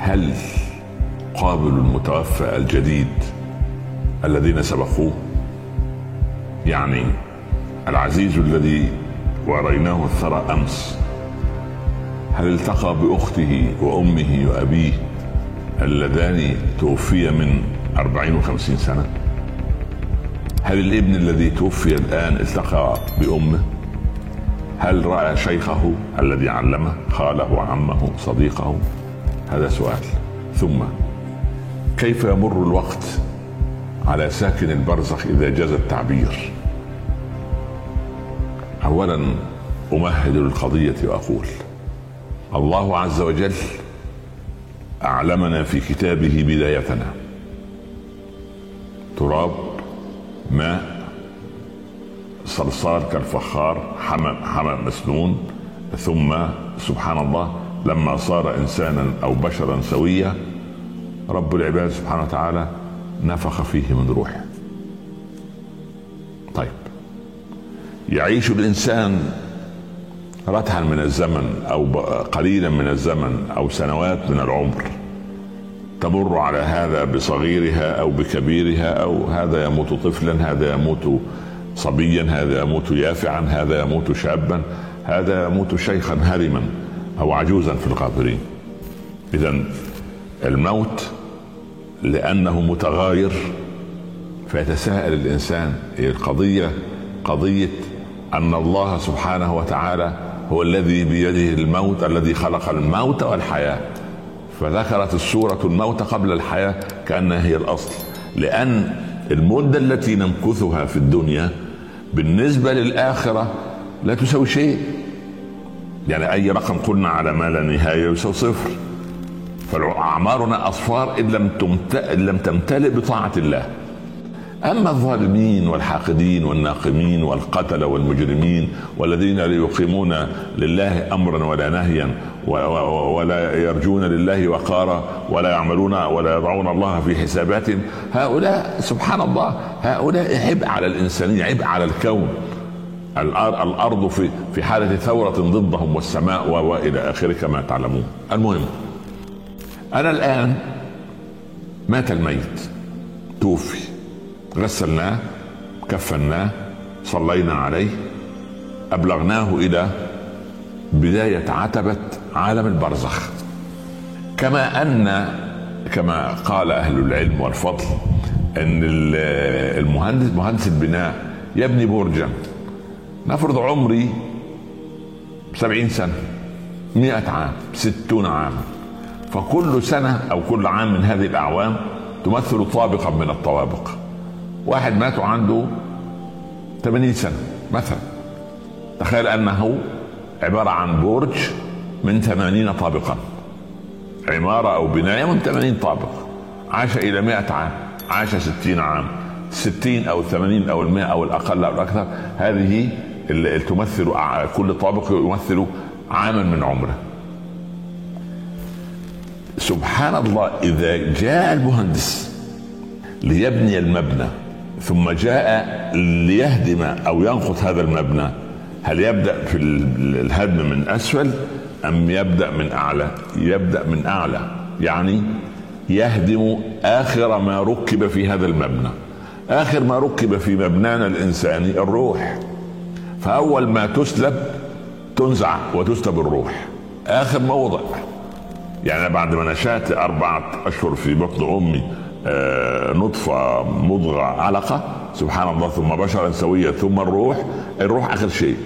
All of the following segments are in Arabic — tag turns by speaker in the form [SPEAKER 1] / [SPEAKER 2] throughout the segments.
[SPEAKER 1] هل قابل المتوفى الجديد الذين سبقوه؟ يعني العزيز الذي وريناه الثرى أمس هل التقى بأخته وأمه وأبيه اللذان توفي من أربعين وخمسين سنة؟ هل الابن الذي توفي الآن التقى بأمه؟ هل رأى شيخه الذي علمه خاله عمه صديقه؟ هذا سؤال. ثم كيف يمر الوقت على ساكن البرزخ إذا جاز التعبير؟ أولا أمهد للقضية وأقول الله عز وجل أعلمنا في كتابه بدايتنا. تراب ماء صلصال كالفخار حمم حمم مسنون ثم سبحان الله لما صار إنسانا أو بشرا سويا رب العباد سبحانه وتعالى نفخ فيه من روحه. طيب. يعيش الإنسان رتحا من الزمن أو قليلا من الزمن أو سنوات من العمر. تمر على هذا بصغيرها أو بكبيرها أو هذا يموت طفلا هذا يموت صبيا هذا يموت يافعا هذا يموت شابا هذا يموت شيخا هرما أو عجوزا في القابرين اذا الموت لأنه متغاير فيتساءل الإنسان هي القضية؟ قضية أن الله سبحانه وتعالى هو الذي بيده الموت الذي خلق الموت والحياة. فذكرت السورة الموت قبل الحياة كأنها هي الأصل. لأن المدة التي نمكثها في الدنيا بالنسبة للآخرة لا تساوي شيء. يعني أي رقم قلنا على ما لا نهاية يساوي صفر. فأعمارنا أصفار إن لم إن لم تمتلئ بطاعة الله. أما الظالمين والحاقدين والناقمين والقتله والمجرمين والذين لا يقيمون لله امرا ولا نهيا ولا يرجون لله وقارا ولا يعملون ولا يضعون الله في حساباتهم. هؤلاء سبحان الله هؤلاء عبء على الانسانيه عبء على الكون. الأرض في في حالة ثورة ضدهم والسماء والى آخره كما تعلمون. المهم أنا الآن مات الميت. توفي. غسلناه كفناه صلينا عليه أبلغناه إلى بداية عتبة عالم البرزخ. كما أن كما قال أهل العلم والفضل أن المهندس مهندس البناء يبني برجا. نفرض عمري سبعين سنة مئة عام ستون عاما. فكل سنة أو كل عام من هذه الأعوام تمثل طابقا من الطوابق. واحد مات وعنده 80 سنة مثلا. تخيل أنه عبارة عن برج من 80 طابقا. عمارة أو بناية من 80 طابق. عاش إلى 100 عام عاش 60 عام. 60 أو 80 أو 100 أو الأقل أو الأكثر هذه اللي تمثل كل طابق يمثل عاما من عمره. سبحان الله إذا جاء المهندس ليبني المبنى ثم جاء ليهدم أو ينقض هذا المبنى هل يبدأ في الهدم من أسفل أم يبدأ من أعلى؟ يبدأ من أعلى. يعني يهدم آخر ما ركب في هذا المبنى. آخر ما ركب في مبنانا الإنساني الروح. فأول ما تسلب تنزع وتسلب الروح. آخر موضع يعني بعد ما نشأت أربعة أشهر في بطن أمي آه، نطفة مضغة علقة سبحان الله ثم بشرا سويا ثم الروح الروح آخر شيء.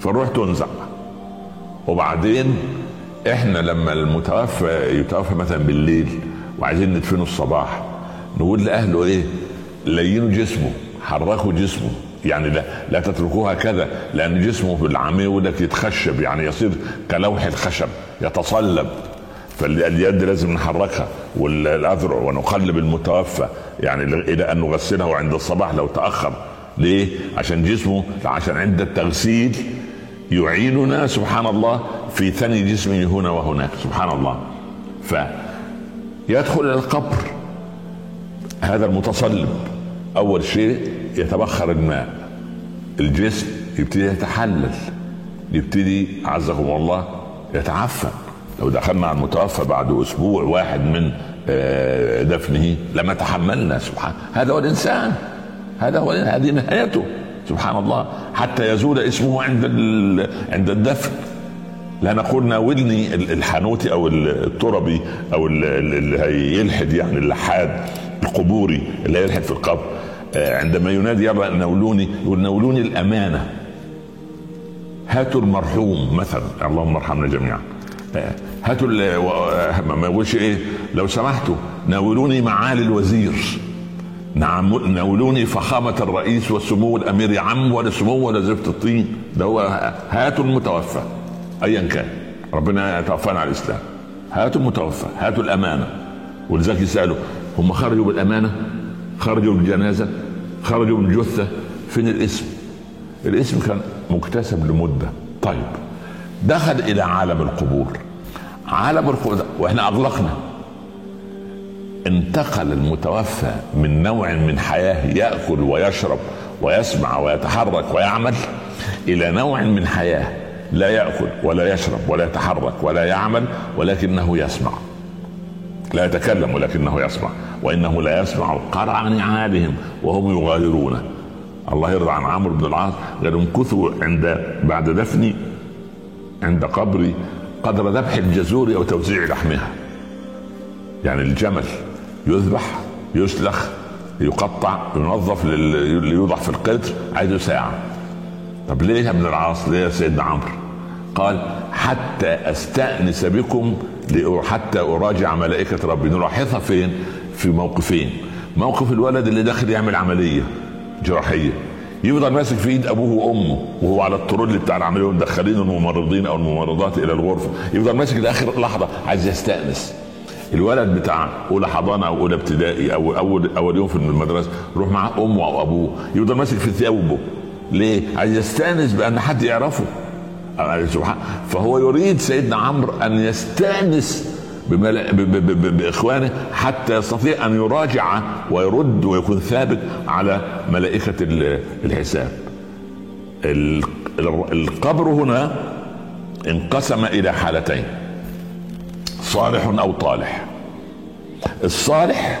[SPEAKER 1] فالروح تنزع. وبعدين إحنا لما المتوفى يتوفى مثلا بالليل وعايزين ندفنه الصباح نقول لأهله إيه؟ لينوا جسمه حركوا جسمه. يعني لا, لا تتركوها كذا لأن جسمه بالعاميه يقول يتخشب يعني يصير كلوح الخشب يتصلب. فاليد لازم نحركها والأذرع ونقلب المتوفى يعني إلى أن نغسله عند الصباح لو تأخر. ليه؟ عشان جسمه عشان عند التغسيل يعيننا سبحان الله في ثني جسمه هنا وهناك سبحان الله ف يدخل إلى القبر. هذا المتصلب. أول شيء يتبخر الماء. الجسم يبتدي يتحلل. يبتدي عزكم الله يتعفن. لو دخلنا على المتوفى بعد أسبوع واحد من آه، دفنه لما تحملنا سبحان هذا هو الإنسان. هذا هو هذه نهايته. سبحان الله. حتى يزول اسمه عند عند الدفن. لا نقول ناولني الحانوتي أو التربي أو اللي هيلحد يعني اللحاد القبوري اللي هيلحد في القبر. عندما ينادي يلا ناولوني يقول ناولوني الأمانة. هاتوا المرحوم مثلا. اللهم ارحمنا جميعا. آه، هاتوا ما يقولش إيه؟ لو سمحتوا ناولوني معالي الوزير. نعم ناولوني فخامة الرئيس وسمو الأمير. عم ولا سمو ولا زفت الطين. ده هو هاتوا المتوفى. أيا كان. ربنا يتوفانا على الإسلام. هاتوا المتوفى هاتوا الأمانة. ولذلك يسألوا هم خرجوا بالأمانة؟ خرجوا بالجنازة؟ خرجوا بالجثة فين الاسم؟ الاسم كان مكتسب لمدة. طيب دخل إلى عالم القبور. عالم القبور وإحنا أغلقنا. انتقل المتوفى من نوع من حياة يأكل ويشرب ويسمع ويتحرك ويعمل إلى نوع من حياة لا يأكل ولا يشرب ولا يتحرك ولا يعمل ولكنه يسمع. لا يتكلم ولكنه يسمع. وإنه لا يسمع قرع نعالهم وهم يغادرون الله يرضى عن عمرو بن العاص قال امكثوا عند بعد دفني عند قبري قدر ذبح الجزور أو توزيع لحمها. يعني الجمل يذبح يسلخ يقطع ينظف ليوضع في القدر عايزه ساعة. طب ليه يا ابن العاص؟ ليه يا سيدنا عمرو؟ قال حتى أستأنس بكم حتى أراجع ملائكة ربي. نلاحظها فين؟ في موقفين. موقف الولد اللي داخل يعمل عملية جراحية. يفضل ماسك في إيد أبوه وأمه وهو على الترول بتاع العملية ومدخلين الممرضين أو الممرضات إلى الغرفة. يفضل ماسك لآخر لحظة عايز يستأنس. الولد بتاع أولى حضانة أو أولى ابتدائي أو أول أول يوم في المدرسة يروح مع أمه أو أبوه. يفضل ماسك في ثيابه. ليه؟ عايز يستأنس بأن حد يعرفه. سبحان فهو يريد سيدنا عمرو أن يستأنس بإخوانه حتى يستطيع أن يراجع ويرد ويكون ثابت على ملائكة الحساب. القبر هنا انقسم إلى حالتين صالح أو طالح. الصالح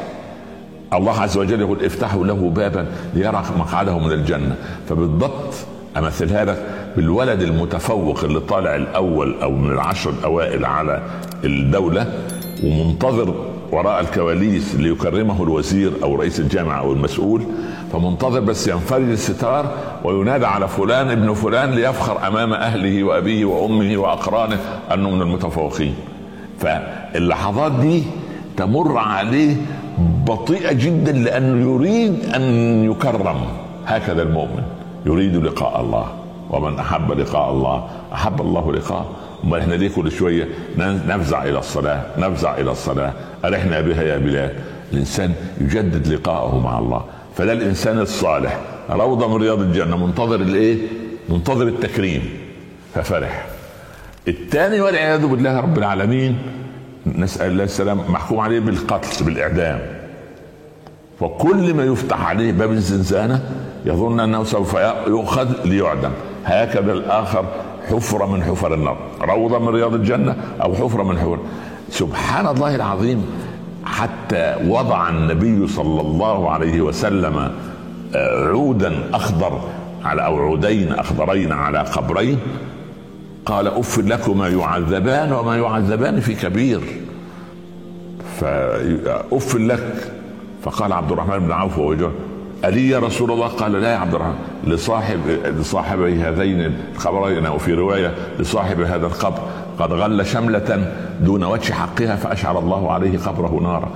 [SPEAKER 1] الله عز وجل يقول افتحوا له بابا ليرى مقعده من الجنة. فبالضبط امثلها لك بالولد المتفوق اللي طالع الأول أو من العشر الاوائل على الدولة ومنتظر وراء الكواليس ليكرمه الوزير أو رئيس الجامعة أو المسؤول فمنتظر بس ينفرج الستار وينادى على فلان ابن فلان ليفخر أمام أهله وأبيه وأمه وأقرانه أنه من المتفوقين. فاللحظات دي تمر عليه بطيئة جدا لأنه يريد أن يكرم هكذا المؤمن يريد لقاء الله. ومن أحب لقاء الله أحب الله لقاءه أمال إحنا ليه كل شوية نفزع إلى الصلاة نفزع إلى الصلاة؟ ارحنا بها يا بلال. الإنسان يجدد لقاءه مع الله. فده الإنسان الصالح. روضة من رياض الجنة منتظر الإيه؟ منتظر التكريم. ففرح. الثاني والعياذ بالله رب العالمين نسأل الله السلام محكوم عليه بالقتل بالإعدام. وكل ما يفتح عليه باب الزنزانة يظن أنه سوف يؤخذ ليعدم. هكذا الآخر حفرة من حفر النار. روضة من رياض الجنة أو حفرة من حفر. سبحان الله العظيم حتى وضع النبي صلى الله عليه وسلم آه، عودا أخضر على أو عودين أخضرين على قبرين قال أف لكما يعذبان وما يعذبان في كبير. فأف لك فقال عبد الرحمن بن عوف وهو ألي يا رسول الله؟ قال لا يا عبد الرحمن. لصاحب لصاحبي هذين القبرين أو في رواية لصاحب هذا القبر. قد غل شملة دون وجه حقها فأشعر الله عليه قبره نارا.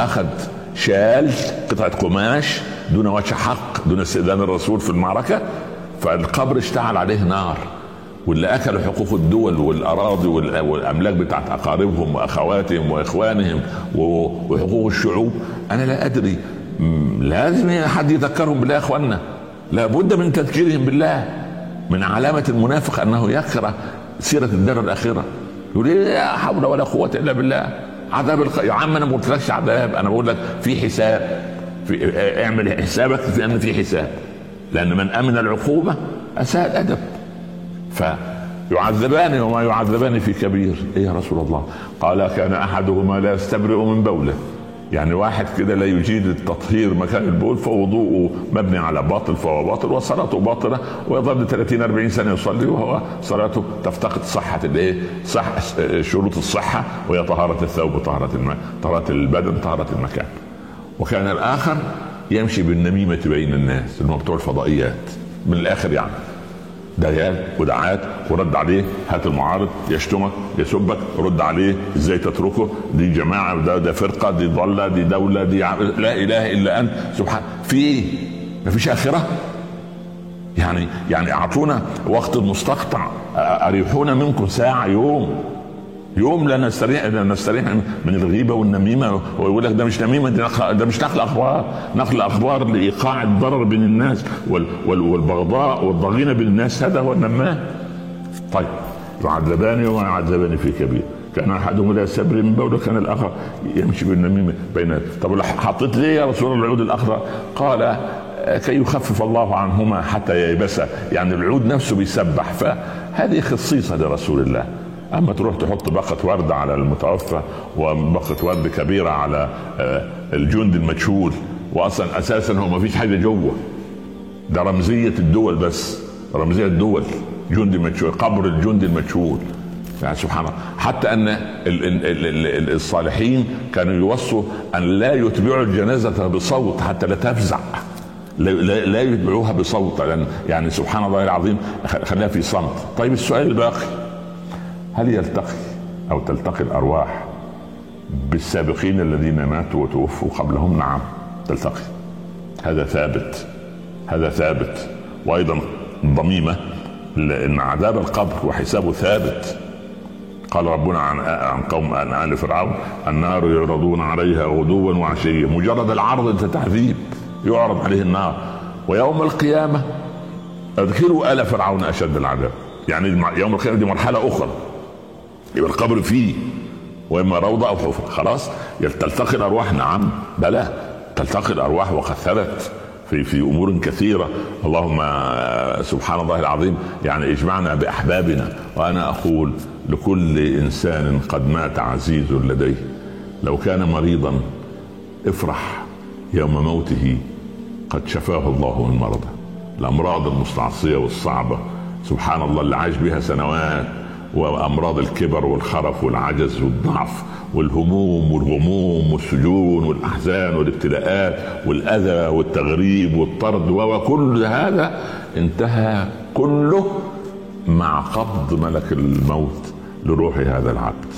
[SPEAKER 1] أخذ شال قطعة قماش دون وجه حق دون استئذان الرسول في المعركة فالقبر اشتعل عليه نار. واللي اكلوا حقوق الدول والأراضي والأملاك بتاعت أقاربهم وأخواتهم وإخوانهم وحقوق الشعوب. أنا لا أدري لازم حد يذكرهم بالله يا إخواننا. لابد من تذكيرهم بالله من علامة المنافق أنه يكره سيرة الدار الاخره يقول إيه لا حول ولا قوة إلا بالله. عذاب الخ... يا عم أنا ما قلتلكش عذاب أنا بقول لك في حساب في اعمل حسابك أن في حساب. لأن من أمن العقوبة أساء الأدب. يعذبان وما يعذبان في كبير. إيه يا رسول الله؟ قال كان أحدهما لا يستبرئ من بوله. يعني واحد كده لا يجيد التطهير مكان البول فوضوءه مبني على باطل فهو باطل وصلاته باطلة ويظل 30 40 سنة يصلي وهو صلاته تفتقد صحة الإيه؟ صح شروط الصحة وهي طهارة الثوب وطهارة الماء، طهارة البدن، طهارة المكان. وكان الآخر يمشي بالنميمة بين الناس اللي هم بتوع الفضائيات من الآخر يعني ديان ودعات ورد عليه هات المعارض يشتمك يسبك رد عليه إزاي تتركه؟ دي جماعة ده, ده فرقة دي ضلة دي دولة دي لا إله إلا أنت. سبحان في إيه؟ مفيش آخرة؟ يعني يعني أعطونا وقت مستقطع. أريحونا منكم ساعة يوم. يوم لا نستريح لا نستريح من الغيبة والنميمة. ويقول لك ده مش نميمة ده مش نقل أخبار. نقل أخبار لإيقاع الضرر بين الناس وال وال والبغضاء والضغينة بين الناس. هذا هو النمام. طيب يعذبان وما يعذبان في كبير. كان أحدهم لا يستبرئ من بوله كان الآخر يمشي بالنميمة بين طب حطيت ليه يا رسول الله العود الأخضر؟ قال كي يخفف الله عنهما حتى ييبسا يعني العود نفسه بيسبح. فهذه خصيصة لرسول الله. أما تروح تحط باقه ورد على المتوفى وباقه ورد كبيرة على آه، الجند المجهول واصلا أساسا هو ما فيش حاجة جوه. ده رمزية الدول بس رمزية الدول جندي مجهول قبر الجندي المجهول. يعني سبحان الله. حتى أن الصالحين كانوا يوصوا أن لا يتبعوا الجنازة بصوت حتى لا تفزع. لا يتبعوها بصوت. لأن يعني سبحان الله العظيم خليها في صمت. طيب السؤال الباقي. هل يلتقي أو تلتقي الأرواح بالسابقين الذين ماتوا وتوفوا قبلهم؟ نعم تلتقي. هذا ثابت هذا ثابت. وأيضا ضميمة لأن عذاب القبر وحسابه ثابت. قال ربنا عن عن قوم ال فرعون النار يعرضون عليها غدوا وعشيا مجرد العرض تعذيب يعرض عليه النار. ويوم القيامة ادخلوا آل فرعون أشد العذاب. يعني يوم القيامة دي مرحلة أخرى. يبقى القبر فيه. وإما روضة أو حفره خلاص. تلتقي الأرواح. نعم. بلى. تلتقي الأرواح وقد ثبت في في أمور كثيرة. اللهم سبحان الله العظيم. يعني اجمعنا بأحبابنا. وأنا أقول لكل إنسان قد مات عزيز لديه. لو كان مريضا افرح يوم موته. قد شفاه الله من مرضه. الأمراض المستعصية والصعبة. سبحان الله اللي عاش بها سنوات. وامراض الكبر والخرف والعجز والضعف والهموم والغموم والسجون والأحزان والابتلاءات والأذى والتغريب والطرد وكل هذا انتهى كله مع قبض ملك الموت لروح هذا العبد.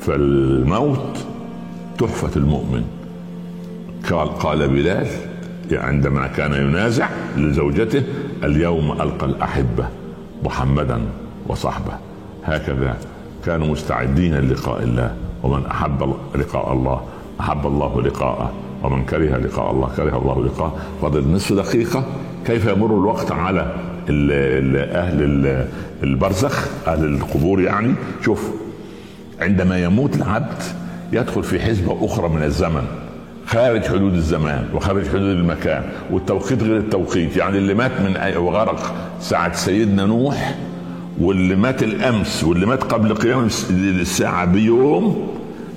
[SPEAKER 1] فالموت تحفة المؤمن. قال قال بلال عندما كان ينازع لزوجته اليوم ألقى الأحبة محمدا وصحبه. هكذا كانوا مستعدين للقاء الله ومن أحب لقاء الله أحب الله لقاءه ومن كره لقاء الله كره الله لقاءه. فاضل نصف دقيقة. كيف يمر الوقت على ال ال أهل البرزخ أهل القبور يعني؟ شوف عندما يموت العبد يدخل في حزبة أخرى من الزمن خارج حدود الزمان وخارج حدود المكان والتوقيت غير التوقيت. يعني اللي مات من وغرق ساعة سيدنا نوح واللي مات الأمس واللي مات قبل قيام الساعة بيوم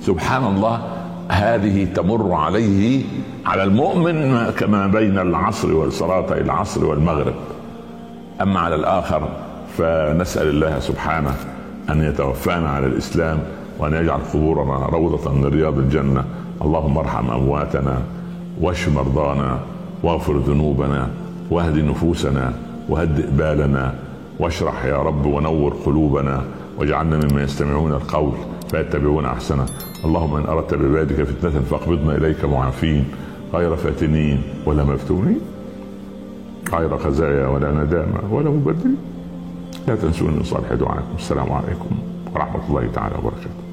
[SPEAKER 1] سبحان الله هذه تمر عليه على المؤمن كما بين العصر والصلاة العصر والمغرب. أما على الآخر فنسأل الله سبحانه أن يتوفانا على الإسلام وأن يجعل قبورنا روضة من رياض الجنة. اللهم ارحم أمواتنا واشف مرضانا واغفر ذنوبنا واهد نفوسنا وهدئ بالنا واشرح يا رب ونور قلوبنا واجعلنا ممن يستمعون القول فيتبعون أحسنه. اللهم إن أردت بعبادك فتنة فاقبضنا إليك معافين. غير فاتنين ولا مفتونين. غير خزايا ولا ندامة ولا مبدلين. لا تنسوني من صالح دعائكم. السلام عليكم ورحمة الله تعالى وبركاته.